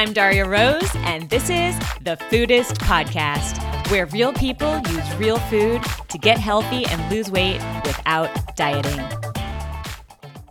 I'm Darya Rose, and this is the Foodist Podcast, where real people use real food to get healthy and lose weight without dieting.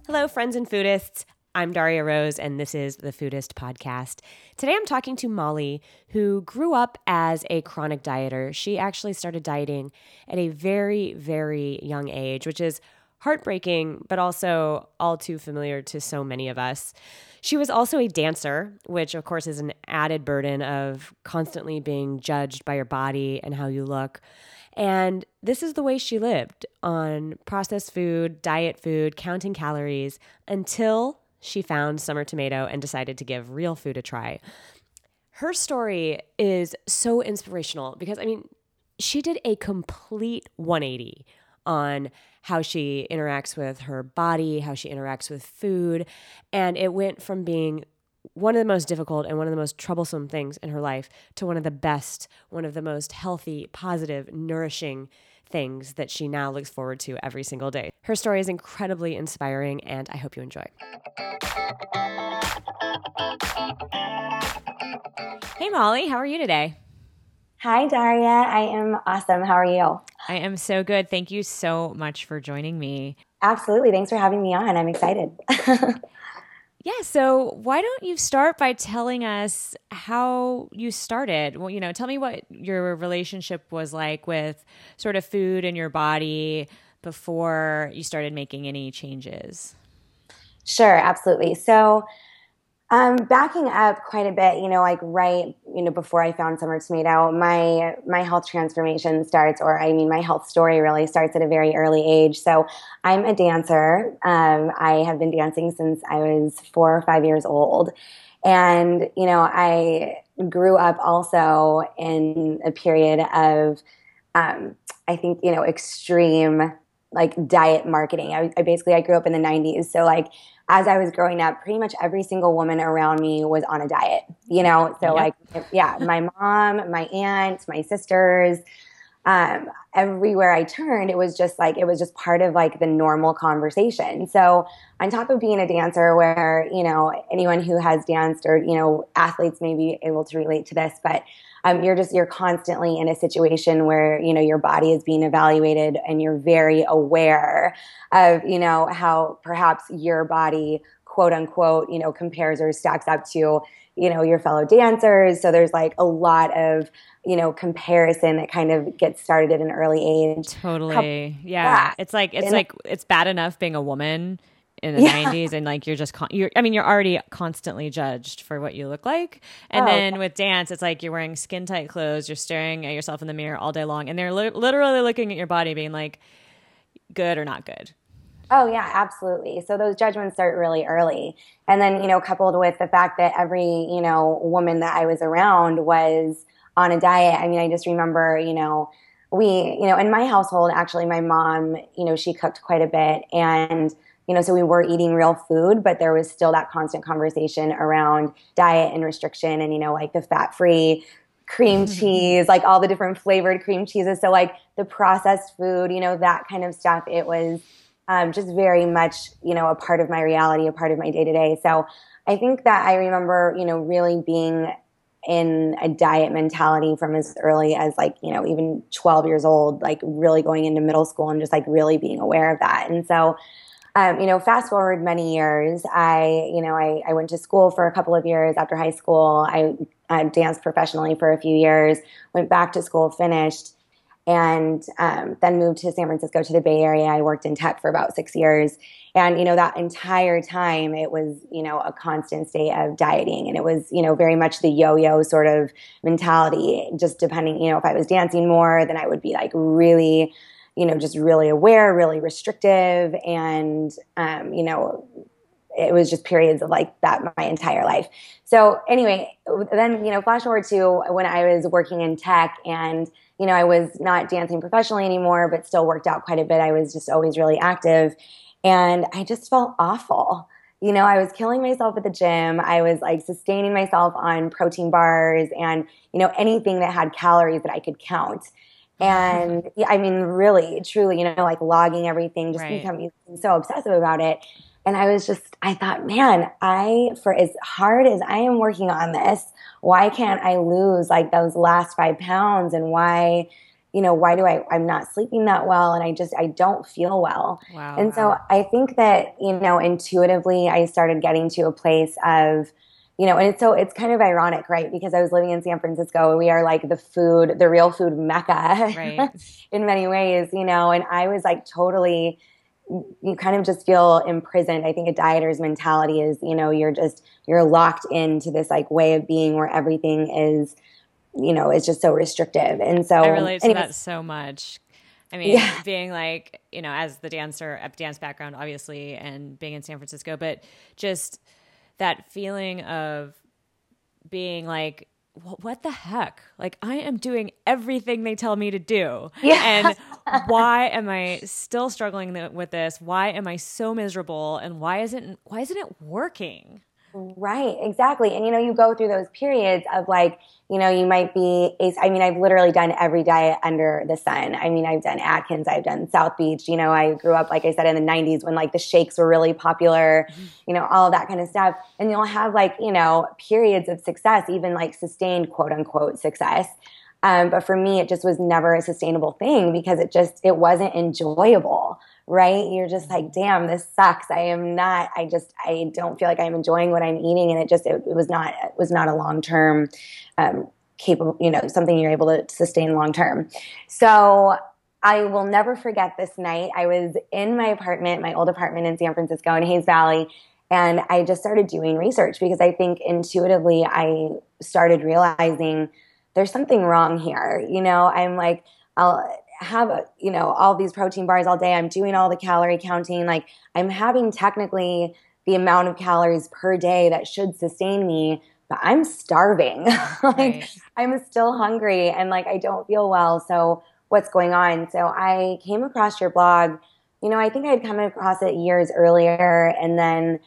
Hello, friends and foodists. I'm Darya Rose, and this is the Foodist Podcast. Today I'm talking to Molly, who grew up as a chronic dieter. She actually started dieting at a very, very young age, which is heartbreaking, but also all too familiar to so many of us. She was also a dancer, which of course is an added burden of constantly being judged by your body and how you look. And this is the way she lived on processed food, diet food, counting calories until she found Summer Tomato and decided to give real food a try. Her story is so inspirational because, I mean, she did a complete 180 on how she interacts with her body, how she interacts with food. And it went from being one of the most difficult and one of the most troublesome things in her life to one of the best, one of the most healthy, positive, nourishing things that she now looks forward to every single day. Her story is incredibly inspiring, and I hope you enjoy. Hey, Molly, how are you today? Hi, Darya. I am awesome. How are you? I am so good. Thank you so much for joining me. Absolutely. Thanks for having me on. I'm excited. yeah. So, why don't you start by telling us how you started? Well, you know, tell me what your relationship was like with sort of food and your body before you started making any changes. Sure. Absolutely. So, um, backing up quite a bit, you know, like right, you know, before I found Summer Tomato, my my health transformation starts, or I mean, my health story really starts at a very early age. So, I'm a dancer. Um, I have been dancing since I was four or five years old, and you know, I grew up also in a period of, um, I think, you know, extreme like diet marketing. I, I basically I grew up in the '90s, so like as I was growing up, pretty much every single woman around me was on a diet, you know? So, like, yeah, my mom, my aunt, my sisters, um, everywhere I turned, it was just like, it was just part of like the normal conversation. So, on top of being a dancer, where, you know, anyone who has danced or, you know, athletes may be able to relate to this, but um, you're just you're constantly in a situation where you know your body is being evaluated and you're very aware of you know how perhaps your body quote unquote you know compares or stacks up to you know your fellow dancers so there's like a lot of you know comparison that kind of gets started at an early age totally yeah. yeah. it's like it's and like it's bad enough being a woman in the yeah. 90s and like you're just con- you're I mean you're already constantly judged for what you look like. And oh, then okay. with dance it's like you're wearing skin tight clothes, you're staring at yourself in the mirror all day long and they're li- literally looking at your body being like good or not good. Oh yeah, absolutely. So those judgments start really early. And then, you know, coupled with the fact that every, you know, woman that I was around was on a diet. I mean, I just remember, you know, we, you know, in my household actually my mom, you know, she cooked quite a bit and you know, so we were eating real food, but there was still that constant conversation around diet and restriction and, you know, like the fat free cream cheese, like all the different flavored cream cheeses. So, like the processed food, you know, that kind of stuff, it was um, just very much, you know, a part of my reality, a part of my day to day. So, I think that I remember, you know, really being in a diet mentality from as early as like you know even 12 years old like really going into middle school and just like really being aware of that and so um, you know, fast forward many years, I, you know, I, I went to school for a couple of years after high school. I, I danced professionally for a few years, went back to school, finished, and um, then moved to San Francisco to the Bay Area. I worked in tech for about six years. And, you know, that entire time it was, you know, a constant state of dieting. And it was, you know, very much the yo yo sort of mentality, just depending, you know, if I was dancing more, then I would be like really you know, just really aware, really restrictive. And, um, you know, it was just periods of like that my entire life. So anyway, then, you know, flash forward to when I was working in tech and, you know, I was not dancing professionally anymore, but still worked out quite a bit. I was just always really active. And I just felt awful. You know, I was killing myself at the gym. I was like sustaining myself on protein bars and, you know, anything that had calories that I could count and yeah, I mean, really, truly, you know, like logging everything, just right. becoming so obsessive about it. And I was just, I thought, man, I, for as hard as I am working on this, why can't I lose like those last five pounds? And why, you know, why do I, I'm not sleeping that well and I just, I don't feel well. Wow. And so I think that, you know, intuitively I started getting to a place of, you know, and it's so it's kind of ironic, right? Because I was living in San Francisco and we are like the food, the real food mecca right. in many ways, you know, and I was like totally you kind of just feel imprisoned. I think a dieter's mentality is, you know, you're just you're locked into this like way of being where everything is you know, is just so restrictive. And so I relate anyways, to that so much. I mean, yeah. being like, you know, as the dancer, a dance background, obviously, and being in San Francisco, but just that feeling of being like, what the heck? Like, I am doing everything they tell me to do. Yeah. And why am I still struggling with this? Why am I so miserable? And why isn't, why isn't it working? Right, exactly. And you know, you go through those periods of like, you know, you might be, I mean, I've literally done every diet under the sun. I mean, I've done Atkins, I've done South Beach. You know, I grew up, like I said, in the 90s when like the shakes were really popular, mm-hmm. you know, all that kind of stuff. And you'll have like, you know, periods of success, even like sustained quote unquote success. Um, but for me, it just was never a sustainable thing because it just, it wasn't enjoyable right? You're just like, damn, this sucks. I am not, I just, I don't feel like I'm enjoying what I'm eating. And it just, it, it was not, it was not a long term, um, capable, you know, something you're able to sustain long term. So I will never forget this night. I was in my apartment, my old apartment in San Francisco in Hayes Valley. And I just started doing research because I think intuitively I started realizing there's something wrong here. You know, I'm like, I'll, have uh, you know all these protein bars all day i'm doing all the calorie counting like i'm having technically the amount of calories per day that should sustain me but i'm starving like right. i'm still hungry and like i don't feel well so what's going on so i came across your blog you know i think i had come across it years earlier and then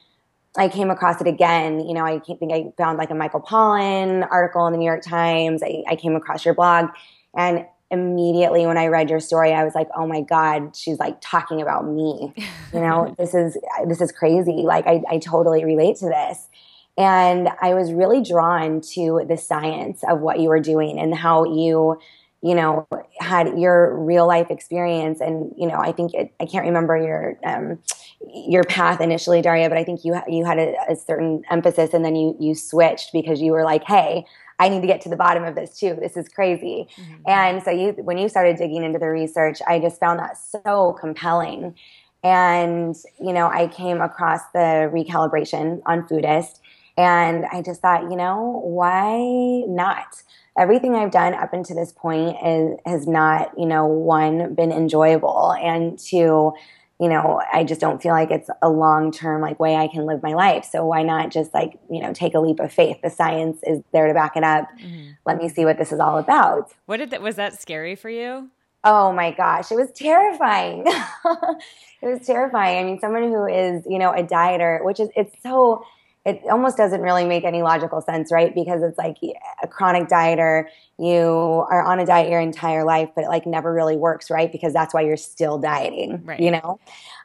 I came across it again. You know, I think I found like a Michael Pollan article in the New York Times. I, I came across your blog, and immediately when I read your story, I was like, oh my God, she's like talking about me. You know, this is this is crazy. Like I, I totally relate to this. And I was really drawn to the science of what you were doing and how you, you know, had your real life experience. And, you know, I think it, I can't remember your, um, your path initially, Darya, but I think you, you had a, a certain emphasis and then you, you switched because you were like, Hey, I need to get to the bottom of this too. This is crazy. Mm-hmm. And so you, when you started digging into the research, I just found that so compelling. And, you know, I came across the recalibration on Foodist and I just thought, you know, why not? Everything I've done up until this point is, has not, you know, one, been enjoyable and two, you know, I just don't feel like it's a long term like way I can live my life. So why not just like, you know, take a leap of faith? The science is there to back it up. Mm-hmm. Let me see what this is all about. What did that was that scary for you? Oh my gosh, it was terrifying. it was terrifying. I mean, someone who is, you know, a dieter, which is it's so it almost doesn't really make any logical sense, right? Because it's like a chronic dieter, you are on a diet your entire life, but it like never really works, right? Because that's why you're still dieting, right. you know?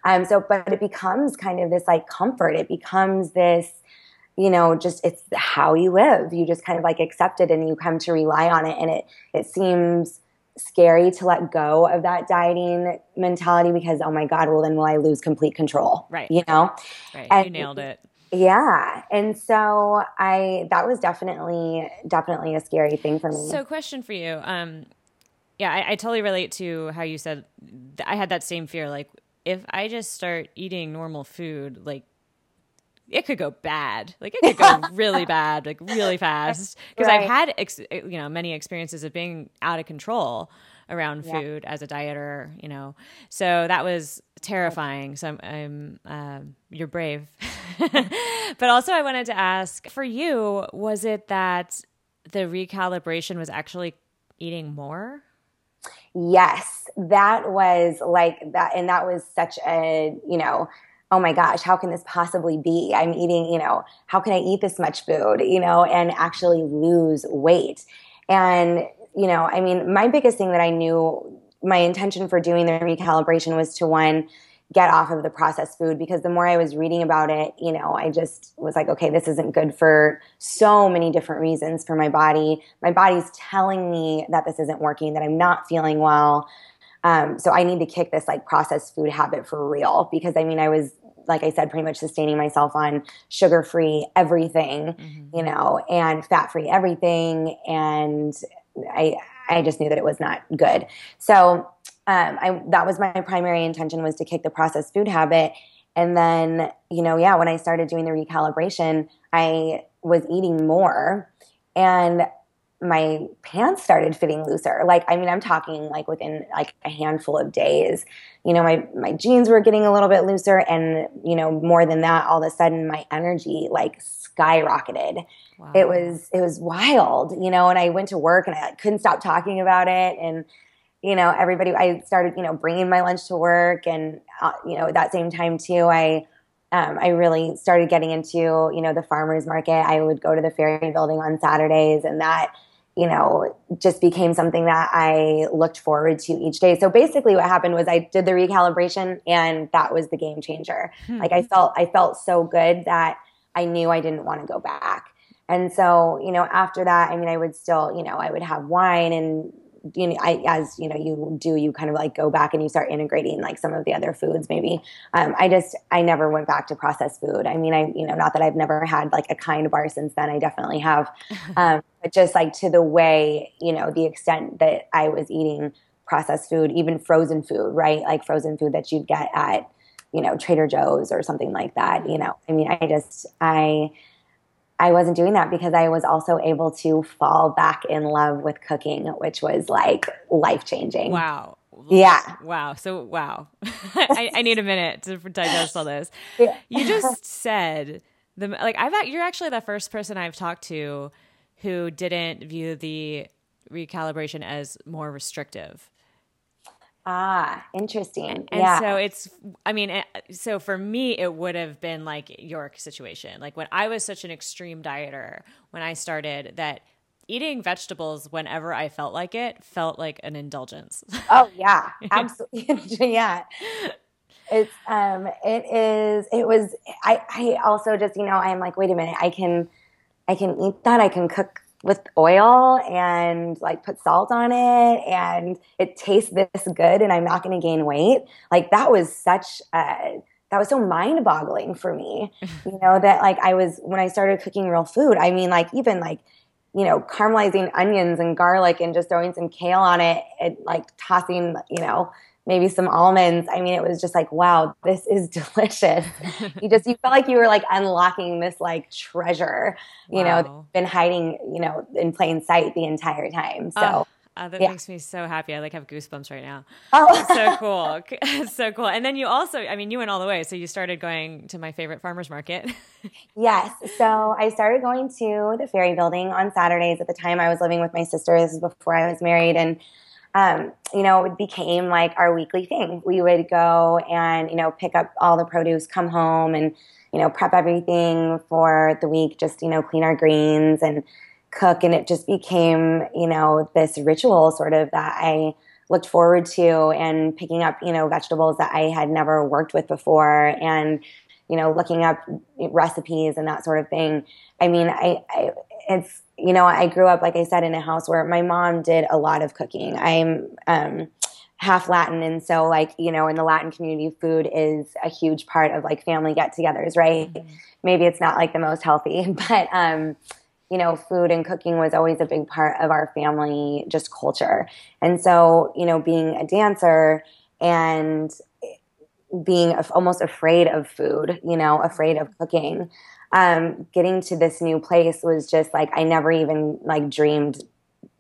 Um, so, but it becomes kind of this like comfort. It becomes this, you know, just it's how you live. You just kind of like accept it and you come to rely on it. And it, it seems scary to let go of that dieting mentality because, oh my God, well, then will I lose complete control? Right. You know? Right. And, you nailed it yeah. And so I that was definitely definitely a scary thing for me. So question for you. Um yeah, I, I totally relate to how you said I had that same fear. Like if I just start eating normal food, like it could go bad. Like it could go really bad, like really fast. Because right. I've had, ex- you know, many experiences of being out of control around yeah. food as a dieter, you know. So that was terrifying. So I'm, I'm uh, you're brave. but also, I wanted to ask for you: was it that the recalibration was actually eating more? Yes, that was like that, and that was such a you know oh my gosh, how can this possibly be? I'm eating, you know, how can I eat this much food, you know, and actually lose weight? And you know, I mean, my biggest thing that I knew my intention for doing the recalibration was to one, get off of the processed food because the more I was reading about it, you know, I just was like, okay, this isn't good for so many different reasons for my body. My body's telling me that this isn't working, that I'm not feeling well. Um, so I need to kick this like processed food habit for real because I mean, I was like I said, pretty much sustaining myself on sugar free everything, mm-hmm. you know, and fat free everything. And I, I just knew that it was not good. So um, I, that was my primary intention was to kick the processed food habit. And then, you know, yeah, when I started doing the recalibration, I was eating more and my pants started fitting looser. Like, I mean, I'm talking like within like a handful of days. You know, my my jeans were getting a little bit looser, and you know, more than that, all of a sudden my energy like skyrocketed. Wow. It was it was wild, you know. And I went to work and I couldn't stop talking about it, and you know, everybody. I started, you know, bringing my lunch to work, and uh, you know, at that same time too, I um, I really started getting into, you know, the farmers market. I would go to the ferry building on Saturdays, and that you know, just became something that I looked forward to each day. So basically what happened was I did the recalibration and that was the game changer. Hmm. Like I felt I felt so good that I knew I didn't want to go back. And so, you know, after that, I mean, I would still, you know, I would have wine and you know, I, as you know, you do, you kind of like go back and you start integrating like some of the other foods. Maybe um, I just I never went back to processed food. I mean, I you know, not that I've never had like a kind bar since then. I definitely have, um, but just like to the way you know the extent that I was eating processed food, even frozen food, right? Like frozen food that you'd get at you know Trader Joe's or something like that. You know, I mean, I just I I wasn't doing that because I was also able to fall back in love with cooking, which was like life changing. Wow. Yeah. Wow. So, wow. I, I, need a minute to digest all this. Yeah. You just said the like I've you're actually the first person I've talked to who didn't view the recalibration as more restrictive. Ah, interesting. And yeah. so it's, I mean, eh, so for me, it would have been like your situation. Like when I was such an extreme dieter, when I started, that eating vegetables whenever I felt like it felt like an indulgence. Oh, yeah, absolutely. yeah. It's, um, it is, it was, I, I also just, you know, I'm like, wait a minute, I can, I can eat that. I can cook with oil and like put salt on it and it tastes this good and I'm not going to gain weight. Like that was such a that was so mind boggling for me, you know, that like I was when I started cooking real food, I mean like even like you know, caramelizing onions and garlic and just throwing some kale on it and like tossing, you know, maybe some almonds. I mean, it was just like, wow, this is delicious. you just, you felt like you were like unlocking this like treasure, you wow. know, been hiding, you know, in plain sight the entire time. So. Uh, uh, that yeah. makes me so happy. I like have goosebumps right now. Oh, so cool, so cool. And then you also, I mean, you went all the way. So you started going to my favorite farmers market. yes. So I started going to the ferry building on Saturdays. At the time, I was living with my sister. This is before I was married, and um, you know, it became like our weekly thing. We would go and, you know, pick up all the produce, come home and, you know, prep everything for the week, just, you know, clean our greens and cook. And it just became, you know, this ritual sort of that I looked forward to and picking up, you know, vegetables that I had never worked with before and, you know, looking up recipes and that sort of thing. I mean, I, I it's, you know, I grew up, like I said, in a house where my mom did a lot of cooking. I'm um, half Latin. And so, like, you know, in the Latin community, food is a huge part of like family get togethers, right? Mm-hmm. Maybe it's not like the most healthy, but, um, you know, food and cooking was always a big part of our family just culture. And so, you know, being a dancer and being almost afraid of food, you know, afraid of cooking um, getting to this new place was just like I never even like dreamed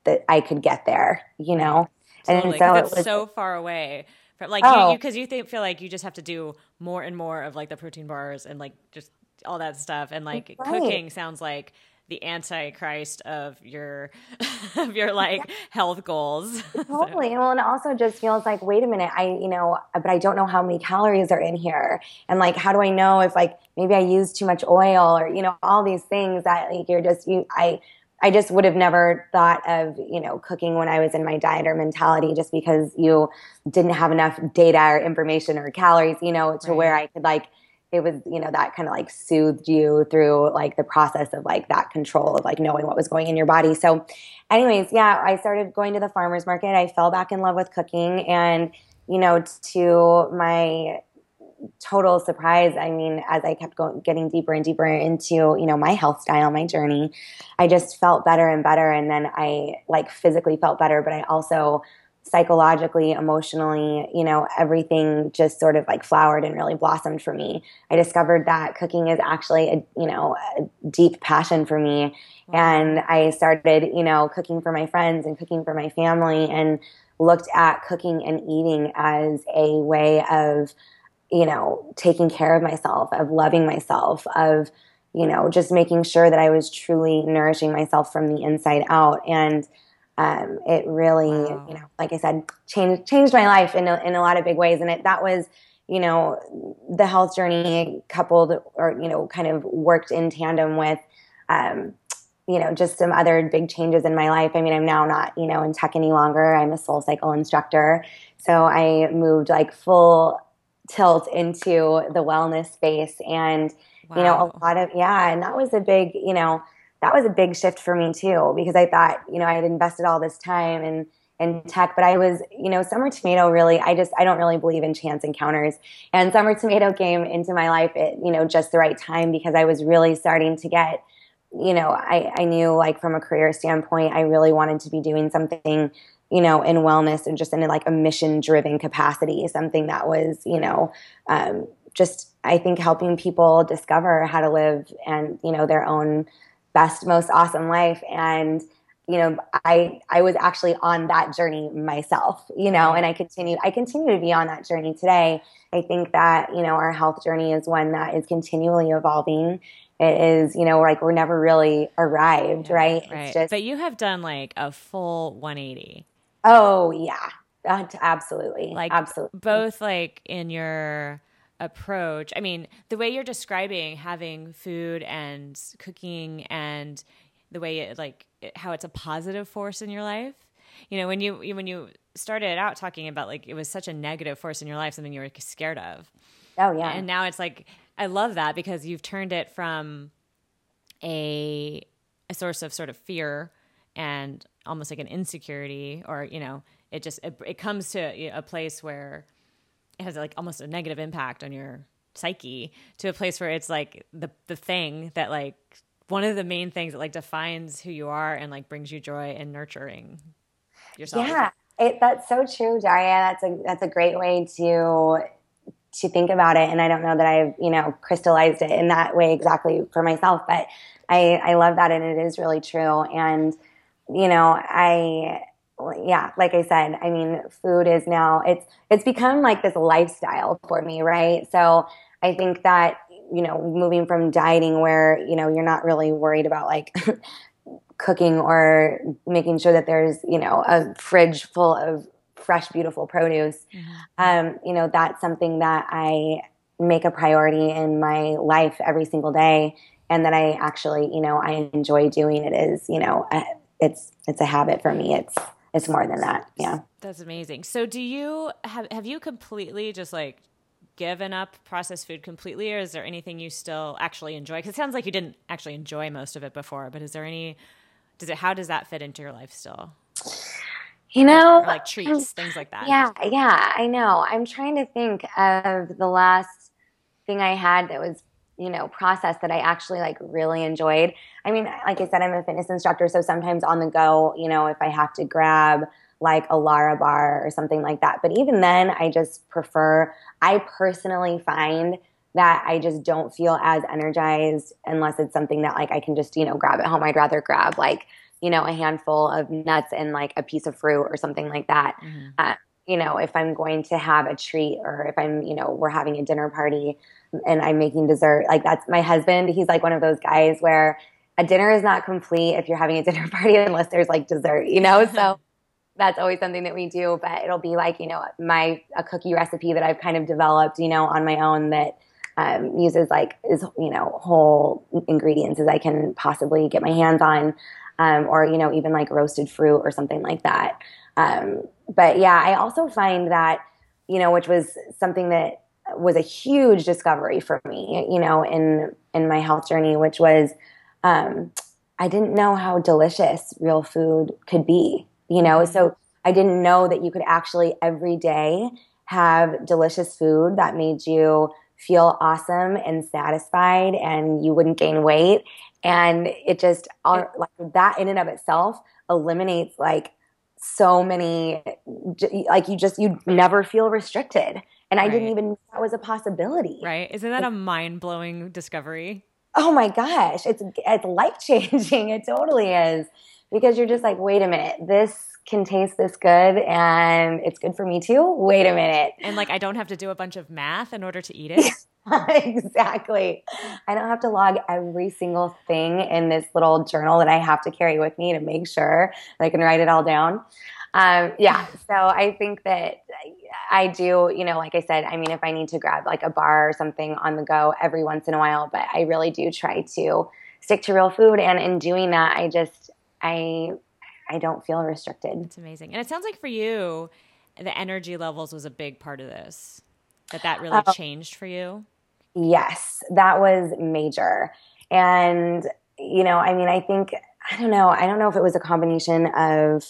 that I could get there, you know. Totally, and so it's it was, so far away. From, like oh. you because you, you think feel like you just have to do more and more of like the protein bars and like just all that stuff and like right. cooking sounds like the antichrist of your of your like yeah. health goals. totally. Well, and it also just feels like, wait a minute, I you know, but I don't know how many calories are in here, and like, how do I know if like maybe I use too much oil or you know all these things that like you're just you I I just would have never thought of, you know, cooking when I was in my dieter mentality just because you didn't have enough data or information or calories, you know, to right. where I could like it was, you know, that kind of like soothed you through like the process of like that control of like knowing what was going in your body. So anyways, yeah, I started going to the farmers market. I fell back in love with cooking and, you know, to my total surprise. I mean, as I kept going, getting deeper and deeper into, you know, my health style, my journey, I just felt better and better. And then I like physically felt better, but I also psychologically, emotionally, you know, everything just sort of like flowered and really blossomed for me. I discovered that cooking is actually a, you know, a deep passion for me. And I started, you know, cooking for my friends and cooking for my family and looked at cooking and eating as a way of you know, taking care of myself, of loving myself, of, you know, just making sure that I was truly nourishing myself from the inside out. And um, it really, wow. you know, like I said, changed changed my life in a, in a lot of big ways. And it that was, you know, the health journey coupled or you know, kind of worked in tandem with. Um, you know, just some other big changes in my life. I mean, I'm now not, you know, in tech any longer. I'm a soul cycle instructor. So I moved like full tilt into the wellness space and wow. you know a lot of yeah and that was a big you know that was a big shift for me too because i thought you know i had invested all this time in in tech but i was you know summer tomato really i just i don't really believe in chance encounters. And summer tomato came into my life at you know just the right time because i was really starting to get you know i i knew like from a career standpoint i really wanted to be doing something you know, in wellness and just in like a mission driven capacity, something that was, you know, um, just I think helping people discover how to live and, you know, their own best, most awesome life. And, you know, I I was actually on that journey myself, you know, and I continue I continue to be on that journey today. I think that, you know, our health journey is one that is continually evolving it is you know like we're never really arrived right, right. It's just, but you have done like a full 180 Oh yeah, absolutely, like absolutely. Both like in your approach. I mean, the way you're describing having food and cooking and the way it like how it's a positive force in your life. You know, when you when you started out talking about like it was such a negative force in your life, something you were scared of. Oh yeah. And now it's like I love that because you've turned it from a a source of sort of fear and almost like an insecurity or you know it just it, it comes to a place where it has like almost a negative impact on your psyche to a place where it's like the the thing that like one of the main things that like defines who you are and like brings you joy and nurturing yourself. Yeah, it, that's so true, Darya. That's a that's a great way to to think about it. And I don't know that I've you know crystallized it in that way exactly for myself, but I I love that, and it is really true. And you know, I yeah, like I said, I mean, food is now it's it's become like this lifestyle for me, right? So I think that you know, moving from dieting where you know you're not really worried about like cooking or making sure that there's you know a fridge full of fresh, beautiful produce. Mm-hmm. Um, you know, that's something that I make a priority in my life every single day, and that I actually, you know, I enjoy doing. It is, you know, a, it's it's a habit for me. It's it's more than that. Yeah. That's amazing. So do you have have you completely just like given up processed food completely or is there anything you still actually enjoy? Cuz it sounds like you didn't actually enjoy most of it before, but is there any does it how does that fit into your life still? You know, or like treats, things like that. Yeah, yeah, I know. I'm trying to think of the last thing I had that was you know process that i actually like really enjoyed. I mean like i said i'm a fitness instructor so sometimes on the go you know if i have to grab like a lara bar or something like that. But even then i just prefer i personally find that i just don't feel as energized unless it's something that like i can just you know grab at home. I'd rather grab like you know a handful of nuts and like a piece of fruit or something like that. Mm-hmm. uh, you know if i'm going to have a treat or if i'm you know we're having a dinner party and I'm making dessert. Like that's my husband. He's like one of those guys where a dinner is not complete if you're having a dinner party unless there's like dessert, you know? So that's always something that we do, but it'll be like, you know, my a cookie recipe that I've kind of developed, you know, on my own that um, uses like as you know whole ingredients as I can possibly get my hands on. um, or you know even like roasted fruit or something like that. Um, but yeah, I also find that you know, which was something that was a huge discovery for me, you know, in in my health journey, which was um, I didn't know how delicious real food could be, you know. So I didn't know that you could actually every day have delicious food that made you feel awesome and satisfied and you wouldn't gain weight. And it just all, like that in and of itself eliminates like so many like you just you never feel restricted and right. I didn't even know that was a possibility. Right? Isn't that a mind blowing discovery? Oh my gosh, it's it's life changing. It totally is because you're just like, wait a minute, this can taste this good and it's good for me too. Wait a minute, and like I don't have to do a bunch of math in order to eat it. exactly. I don't have to log every single thing in this little journal that I have to carry with me to make sure that I can write it all down. Um, yeah, so I think that I do, you know, like I said, I mean, if I need to grab like a bar or something on the go every once in a while, but I really do try to stick to real food. And in doing that, I just, I, I don't feel restricted. It's amazing. And it sounds like for you, the energy levels was a big part of this, that that really uh, changed for you. Yes, that was major. And, you know, I mean, I think, I don't know, I don't know if it was a combination of,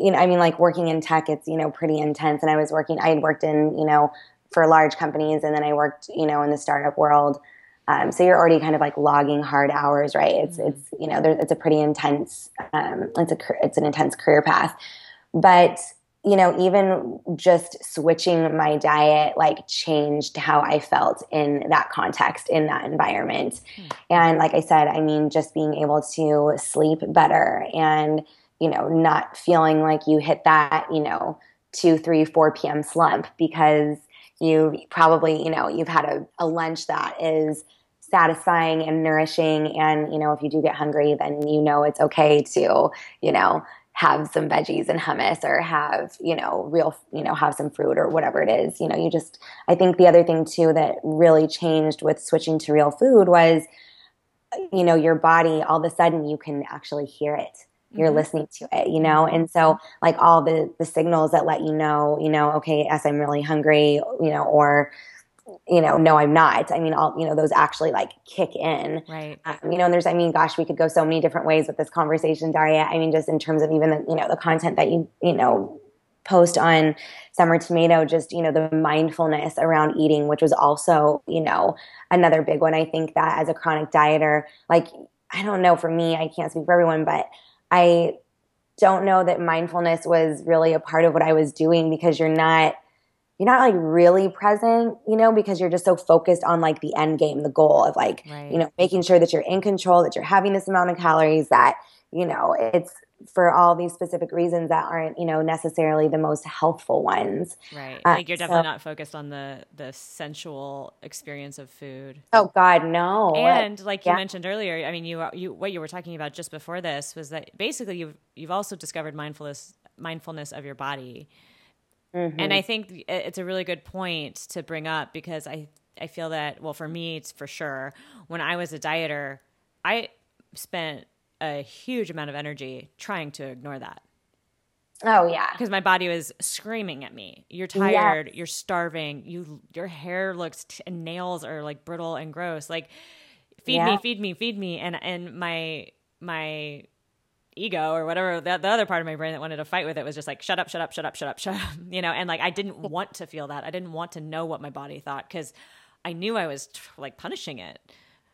you know, I mean, like working in tech, it's, you know, pretty intense. And I was working, I had worked in, you know, for large companies and then I worked, you know, in the startup world. Um, so you're already kind of like logging hard hours, right? It's, mm-hmm. it's, you know, there, it's a pretty intense, um, it's a, it's an intense career path. But, you know, even just switching my diet like changed how I felt in that context, in that environment. Mm-hmm. And like I said, I mean, just being able to sleep better and, you know, not feeling like you hit that, you know, 2, 3, 4 p.m. slump because you probably, you know, you've had a, a lunch that is satisfying and nourishing. And, you know, if you do get hungry, then you know it's okay to, you know, have some veggies and hummus or have, you know, real, you know, have some fruit or whatever it is. You know, you just, I think the other thing too that really changed with switching to real food was, you know, your body, all of a sudden you can actually hear it you're mm-hmm. listening to it you know and so like all the the signals that let you know you know okay yes i'm really hungry you know or you know no i'm not i mean all you know those actually like kick in right um, you know and there's i mean gosh we could go so many different ways with this conversation darya i mean just in terms of even the you know the content that you you know post on summer tomato just you know the mindfulness around eating which was also you know another big one i think that as a chronic dieter like i don't know for me i can't speak for everyone but I don't know that mindfulness was really a part of what I was doing because you're not you're not like really present, you know, because you're just so focused on like the end game, the goal of like, right. you know, making sure that you're in control, that you're having this amount of calories, that, you know, it's for all these specific reasons that aren't, you know, necessarily the most healthful ones. Right. Uh, like you're definitely so, not focused on the the sensual experience of food. Oh God, no. And like you yeah. mentioned earlier, I mean, you you what you were talking about just before this was that basically you've you've also discovered mindfulness mindfulness of your body. Mm-hmm. And I think it's a really good point to bring up because I I feel that well for me it's for sure when I was a dieter I spent a huge amount of energy trying to ignore that. Oh yeah. Because my body was screaming at me. You're tired, yes. you're starving, you your hair looks t- and nails are like brittle and gross. Like feed yeah. me, feed me, feed me and and my my ego or whatever the, the other part of my brain that wanted to fight with it was just like shut up shut up shut up shut up shut up you know and like i didn't want to feel that i didn't want to know what my body thought because i knew i was like punishing it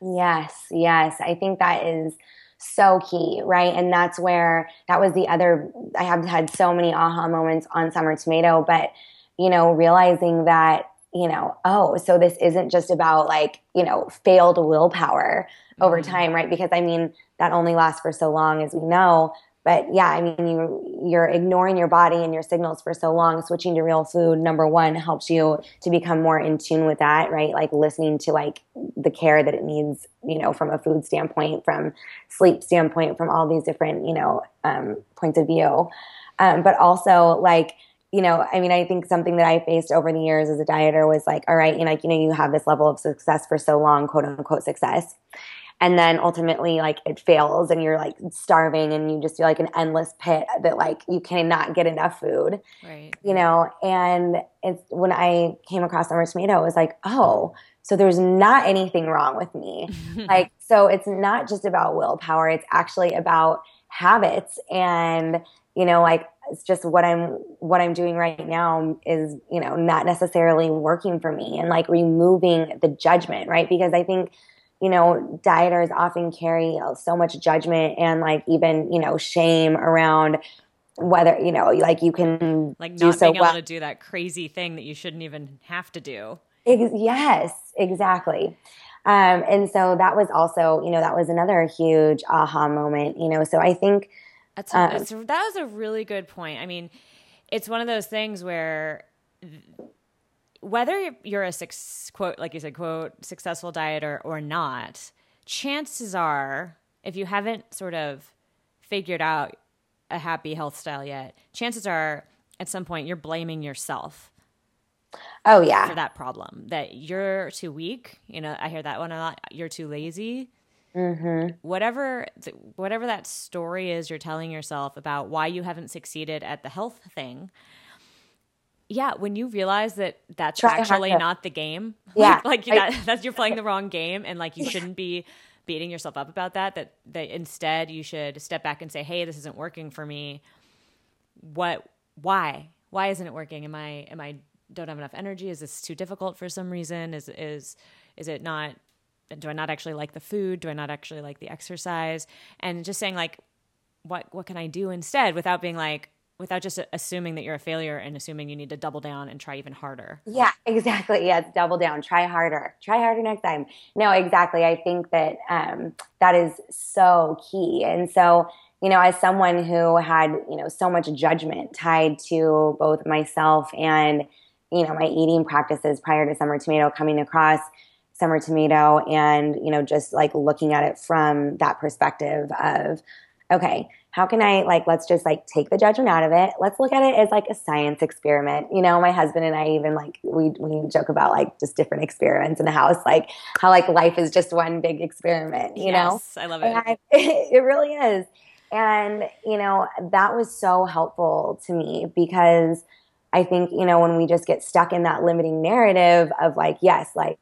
yes yes i think that is so key, right? And that's where that was the other, I have had so many aha moments on Summer Tomato, but, you know, realizing that, you know, oh, so this isn't just about like, you know, failed willpower over mm-hmm. time, right? Because I mean, that only lasts for so long as we know but yeah i mean you you're ignoring your body and your signals for so long. Switching to real food number one helps you to become more in tune with that right? Like listening to like the care that it needs you know from a food standpoint from sleep standpoint from all these different you know um, points of view. Um, but also like you know, I mean, I think something that I faced over the years as a dieter was like, all right, you know, like, you know, you have this level of success for so long, quote unquote success. And then ultimately like it fails and you're like starving and you just feel like an endless pit that like you cannot get enough food right. you know? And it's when i came across summer tomato it was like oh so there's not anything wrong with me. Like so it's not just about willpower it's actually about habits. And you know like it's just what i'm what i'm doing right now is you know not necessarily working for me and like removing the judgment right? Because i think you know, dieters often carry so much judgment and like even, you know, shame around whether, you know, like you can like not so being well. able to do that crazy thing that you shouldn't even have to do. Ex- yes, exactly. Um, and so that was also, you know, that was another huge aha moment, you know. So I think that's, um, that's that was a really good point. I mean, it's one of those things where whether you're a six, quote like you said quote successful dieter or not chances are if you haven't sort of figured out a happy health style yet chances are at some point you're blaming yourself oh yeah. for that problem. That you're too weak you know i hear that one a lot you're too lazy. Mm-hmm. whatever whatever that story is you're telling yourself about why you haven't succeeded at the health thing yeah, when you realize that that's Try actually harder. not the game, yeah, like, like I, that, that's you're playing the wrong game, and like you shouldn't be beating yourself up about that. That that instead you should step back and say, "Hey, this isn't working for me. What? Why? Why isn't it working? Am I am I don't have enough energy? Is this too difficult for some reason? Is is is it not? Do I not actually like the food? Do I not actually like the exercise? And just saying like, what what can I do instead without being like, without just assuming that you're a failure and assuming you need to double down and try even harder. Yeah, exactly. Yeah, double down. Try harder. Try harder next time. No, exactly. I think that um, that is so key. And so, you know, as someone who had, you know, so much judgment tied to both myself and, you know, my eating practices prior to Summer Tomato coming across Summer Tomato and, you know, just like looking at it from that perspective of, okay, how can I like let's just like take the judgment out of it. Let's look at it as like a science experiment. You know, my husband and I even like we we joke about like just different experiments in the house, like how like life is just one big experiment, you yes, know? I love it. And it really is. And, you know, that was so helpful to me because I think, you know, when we just get stuck in that limiting narrative of like, yes, like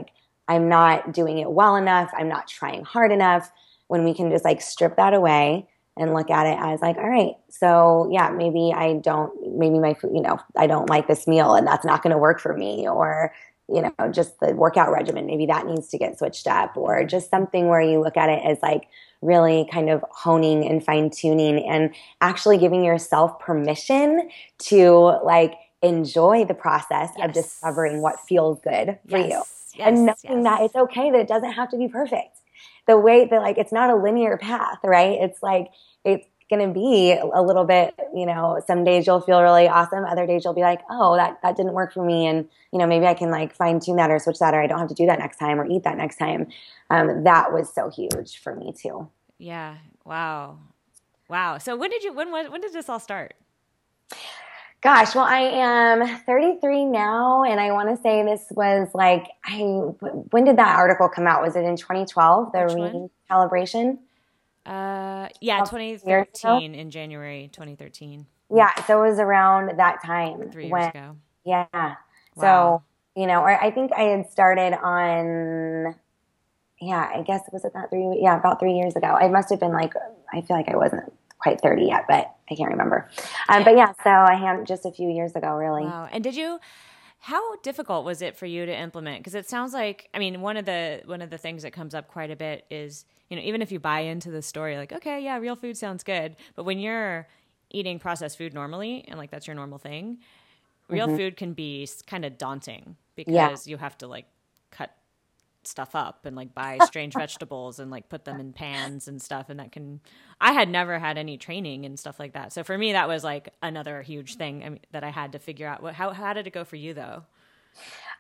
I'm not doing it well enough, I'm not trying hard enough, when we can just like strip that away and look at it as like, all right, so yeah, maybe I don't, maybe my, you know, I don't like this meal and that's not going to work for me or, you know, just the workout regimen, maybe that needs to get switched up or just something where you look at it as like really kind of honing and fine tuning and actually giving yourself permission to like enjoy the process yes. of discovering what feels good for yes. you yes. and knowing that it's okay that it doesn't have to be perfect the way that like it's not a linear path, right? It's like it's going to be a little bit, you know, some days you'll feel really awesome. Other days you'll be like, oh, that, that didn't work for me. And, you know, maybe I can like fine tune that or switch that or I don't have to do that next time or eat that next time. Um, that was so huge for me too. Yeah. Wow. Wow. So when did you, when, was, when did this all start? Gosh, well, I am 33 now, and I want to say this was like, I when did that article come out? Was it in 2012? The recalibration. Uh, yeah, 2013 in January 2013. Yeah, so it was around that time. Three years when, ago. Yeah. Wow. So you know, or I think I had started on. Yeah, I guess was it that three? Yeah, about three years ago. I must have been like, I feel like I wasn't quite 30 yet, but I can't remember. Um, but yeah, so I had just a few years ago, really. Wow. And did you? How difficult was it for you to implement? Because it sounds like, I mean, one of the one of the things that comes up quite a bit is, you know, even if you buy into the story, like, okay, yeah, real food sounds good, but when you're eating processed food normally and like that's your normal thing, real mm-hmm. food can be kind of daunting because yeah. you have to like cut stuff up and like buy strange vegetables and like put them in pans and stuff and that can I had never had any training and stuff like that. So for me that was like another huge thing I mean, that I had to figure out. What how how did it go for you though?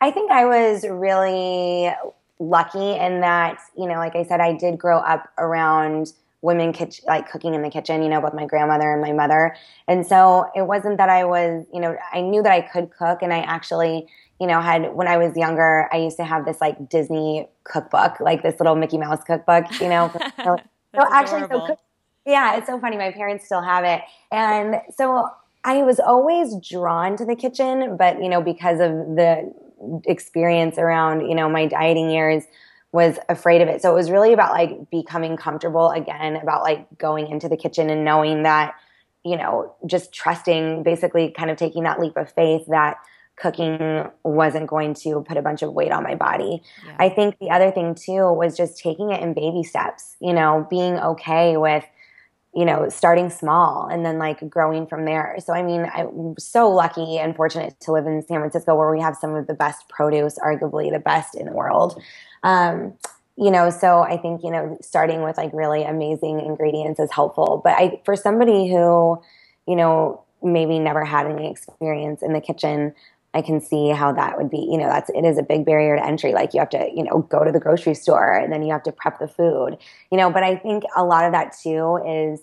I think I was really lucky in that, you know, like I said I did grow up around women kitchen, like cooking in the kitchen, you know, with my grandmother and my mother. And so it wasn't that I was, you know, I knew that I could cook and I actually, you know, had when I was younger, I used to have this like Disney cookbook, like this little Mickey Mouse cookbook, you know. so, actually, so yeah, it's so funny. My parents still have it. And so I was always drawn to the kitchen, but you know, because of the experience around, you know, my dieting years, was afraid of it. So it was really about like becoming comfortable again, about like going into the kitchen and knowing that, you know, just trusting, basically kind of taking that leap of faith that cooking wasn't going to put a bunch of weight on my body. Yeah. I think the other thing too was just taking it in baby steps, you know, being okay with you know, starting small and then like growing from there. So, I mean, I'm so lucky and fortunate to live in San Francisco where we have some of the best produce, arguably the best in the world. Um, you know, so I think, you know, starting with like really amazing ingredients is helpful. But I, for somebody who, you know, maybe never had any experience in the kitchen, I can see how that would be, you know, that's, it is a big barrier to entry. Like you have to, you know, go to the grocery store and then you have to prep the food, you know, but I think a lot of that too is,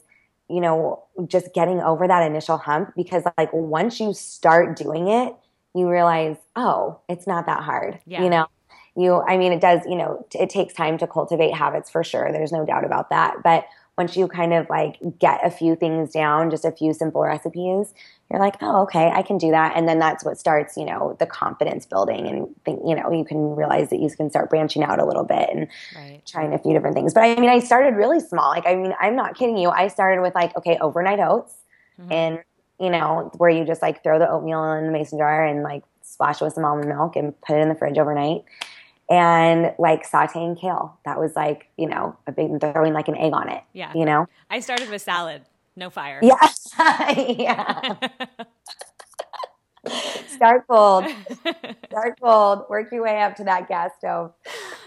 you know, just getting over that initial hump because like once you start doing it, you realize, oh, it's not that hard, yeah. you know? You, I mean, it does, you know, it takes time to cultivate habits for sure. There's no doubt about that. But once you kind of like get a few things down, just a few simple recipes, you're like, oh, okay, I can do that. And then that's what starts, you know, the confidence building and think, you know, you can realize that you can start branching out a little bit and right. trying a few different things. But I mean, I started really small. Like, I mean, I'm not kidding you. I started with like, okay, overnight oats mm-hmm. and, you know, where you just like throw the oatmeal in the mason jar and like splash it with some almond milk and put it in the fridge overnight and like sauteing kale. That was like, you know, a big throwing like an egg on it. Yeah. You know? I started with salad, no fire. Yeah. yeah. Start cold. Start cold. Work your way up to that gas stove.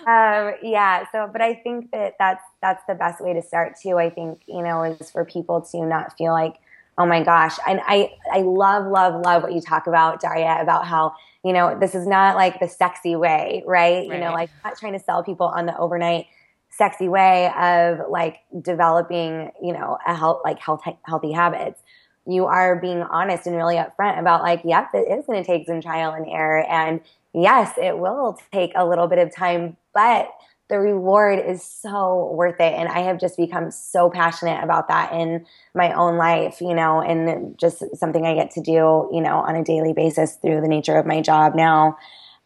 Um, yeah. So, but I think that that's that's the best way to start too. I think you know is for people to not feel like, oh my gosh. And I I love love love what you talk about, Darya, about how you know, this is not like the sexy way, right? right? You know, like not trying to sell people on the overnight sexy way of like developing, you know, a health, like health, healthy habits. You are being honest and really upfront about like, yep, it is going to take some trial and error. And yes, it will take a little bit of time, but the reward is so worth it. And I have just become so passionate about that in my own life, you know, and just something I get to do, you know, on a daily basis through the nature of my job now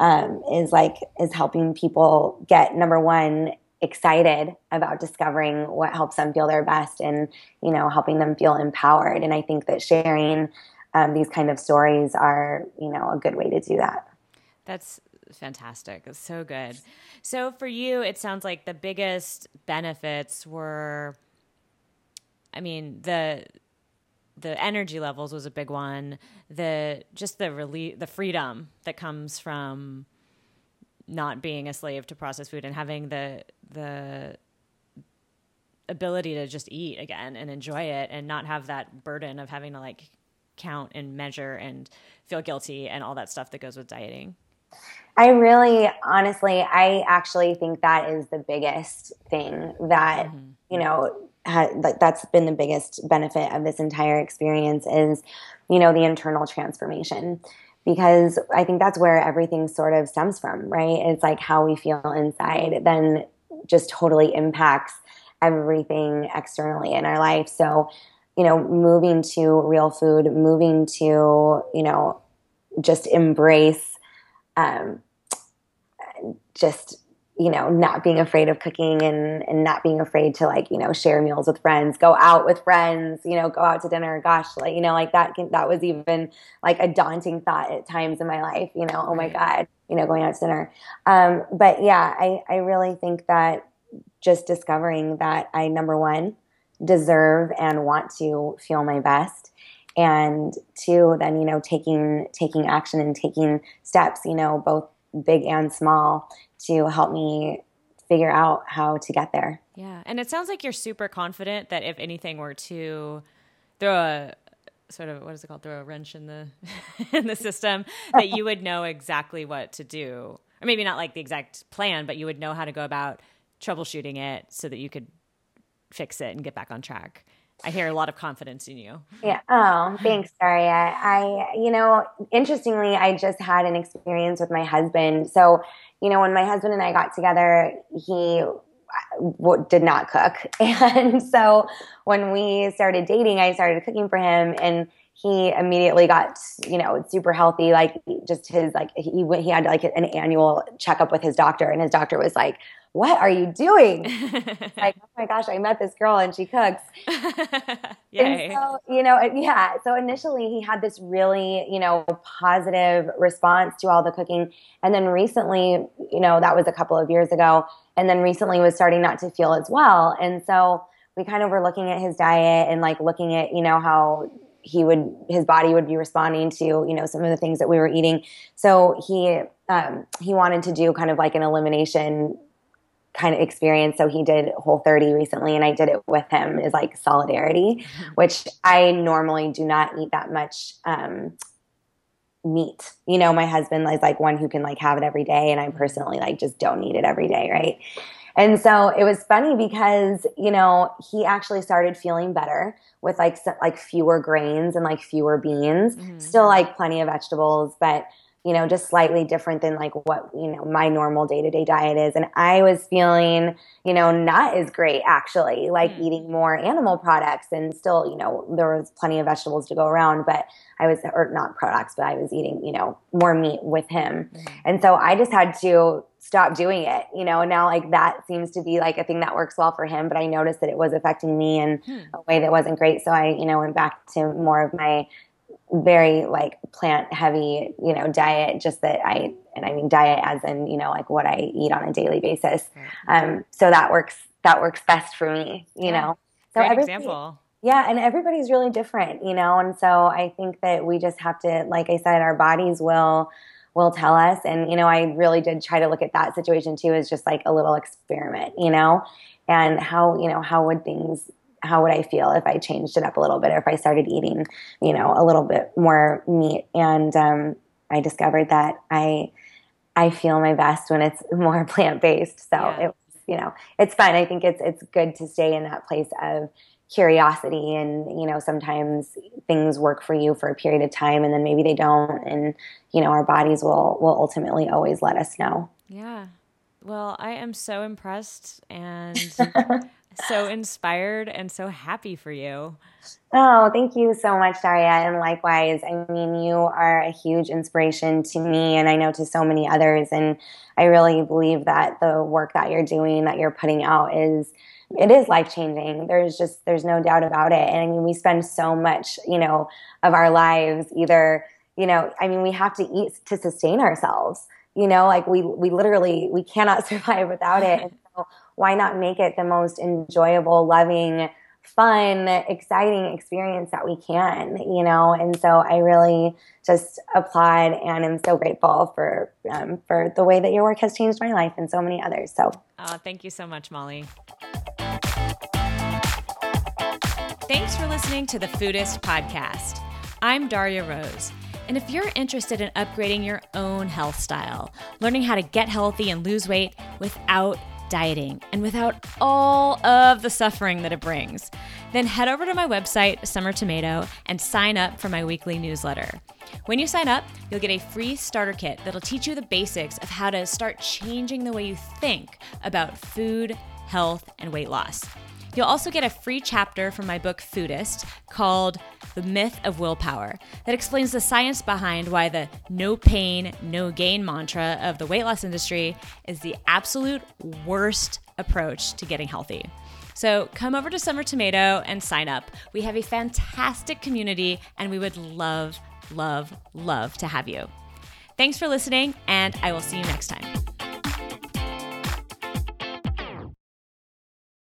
um, is like, is helping people get number one, excited about discovering what helps them feel their best and, you know, helping them feel empowered. And I think that sharing um, these kind of stories are, you know, a good way to do that. That's fantastic. It's so good. So for you, it sounds like the biggest benefits were, I mean, the the energy levels was a big one. The just the relief, the freedom that comes from not being a slave to processed food and having the the ability to just eat again and enjoy it and not have that burden of having to like count and measure and feel guilty and all that stuff that goes with dieting. I really, honestly, I actually think that is the biggest thing that, mm-hmm. you know, ha- that's been the biggest benefit of this entire experience is, you know, the internal transformation. Because I think that's where everything sort of stems from, right? It's like how we feel inside then just totally impacts everything externally in our life. So, you know, moving to real food, moving to, you know, just embrace um, just you know not being afraid of cooking and and not being afraid to like you know share meals with friends go out with friends you know go out to dinner. Gosh like you know like that can, that was even like a daunting thought at times in my life you know oh my god you know going out to dinner. Um, but yeah i i really think that just discovering that i number one deserve and want to feel my best and two then you know taking taking action and taking steps you know both big and small to help me figure out how to get there yeah and it sounds like you're super confident that if anything were to throw a sort of what is it called throw a wrench in the in the system that you would know exactly what to do or maybe not like the exact plan but you would know how to go about troubleshooting it so that you could fix it and get back on track. I hear a lot of confidence in you. Yeah. Oh, thanks, Darya. I, you know, interestingly, I just had an experience with my husband. So, you know, when my husband and I got together, he uh, did not cook. And so when we started dating, I started cooking for him and he immediately got, you know, super healthy. Like just his, like he went, he had like an annual checkup with his doctor and his doctor was like, what are you doing? like, oh my gosh, I met this girl and she cooks. And so, you know, yeah. So initially he had this really, you know, positive response to all the cooking. And then recently, you know, that was a couple of years ago. And then recently was starting not to feel as well. And so we kind of were looking at his diet and like looking at, you know, how he would his body would be responding to you know some of the things that we were eating so he um, he wanted to do kind of like an elimination kind of experience. So he did Whole 30 recently, and I did it with him. Is like solidarity, mm-hmm. which I normally do not eat that much um, meat. You know, my husband is like one who can like have it every day, and I personally like just don't eat it every day, right? And so it was funny because you know he actually started feeling better with like like fewer grains and like fewer beans, mm-hmm. still like plenty of vegetables, but you know, just slightly different than like what, you know, my normal day to day diet is. And I was feeling, you know, not as great actually, like mm. eating more animal products and still, you know, there was plenty of vegetables to go around, but I was, or not products, but I was eating, you know, more meat with him. Mm. And so I just had to stop doing it, you know, and now like that seems to be like a thing that works well for him. But I noticed that it was affecting me in mm. a way that wasn't great. So I, you know, went back to more of my very like plant heavy, you know, diet, just that I, and I mean diet as in, you know, like what I eat on a daily basis. Um, so that works, that works best for me, you yeah. know? So Great example. Yeah. And everybody's really different, you know? And so I think that we just have to, like I said, our bodies will, will tell us. And, you know, I really did try to look at that situation too as just like a little experiment, you know? And how, you know, how would things how would I feel if I changed it up a little bit or if I started eating, you know, a little bit more meat? And um, I discovered that I I feel my best when it's more plant based. So yeah. it was, you know, it's fun. I think it's it's good to stay in that place of curiosity and you know sometimes things work for you for a period of time and then maybe they don't and you know our bodies will will ultimately always let us know yeah well i am so impressed and so inspired and so happy for you. Oh, thank you so much, Darya. And likewise, I mean, you are a huge inspiration to me and I know to so many others. And I really believe that the work that you're doing, that you're putting out is it is life changing. There's just there's no doubt about it. And I mean, we spend so much, you know, of our lives either, you know, I mean, we have to eat to sustain ourselves. You know, like we we literally we cannot survive without it. And so why not make it the most enjoyable, loving, fun, exciting experience that we can, you know? And so I really just applaud and am so grateful for um, for the way that your work has changed my life and so many others. So, thank you so much, Molly. Thanks for listening to the Foodist podcast. I'm Darya Rose. And if you're interested in upgrading your own health style, learning how to get healthy and lose weight without dieting and without all of the suffering that it brings, then head over to my website, Summer Tomato, and sign up for my weekly newsletter. When you sign up, you'll get a free starter kit that'll teach you the basics of how to start changing the way you think about food, health, and weight loss. You'll also get a free chapter from my book Foodist called The Myth of Willpower that explains the science behind why the no pain, no gain mantra of the weight loss industry is the absolute worst approach to getting healthy. So come over to Summer Tomato and sign up. We have a fantastic community and we would love, love, love to have you. Thanks for listening, and I will see you next time.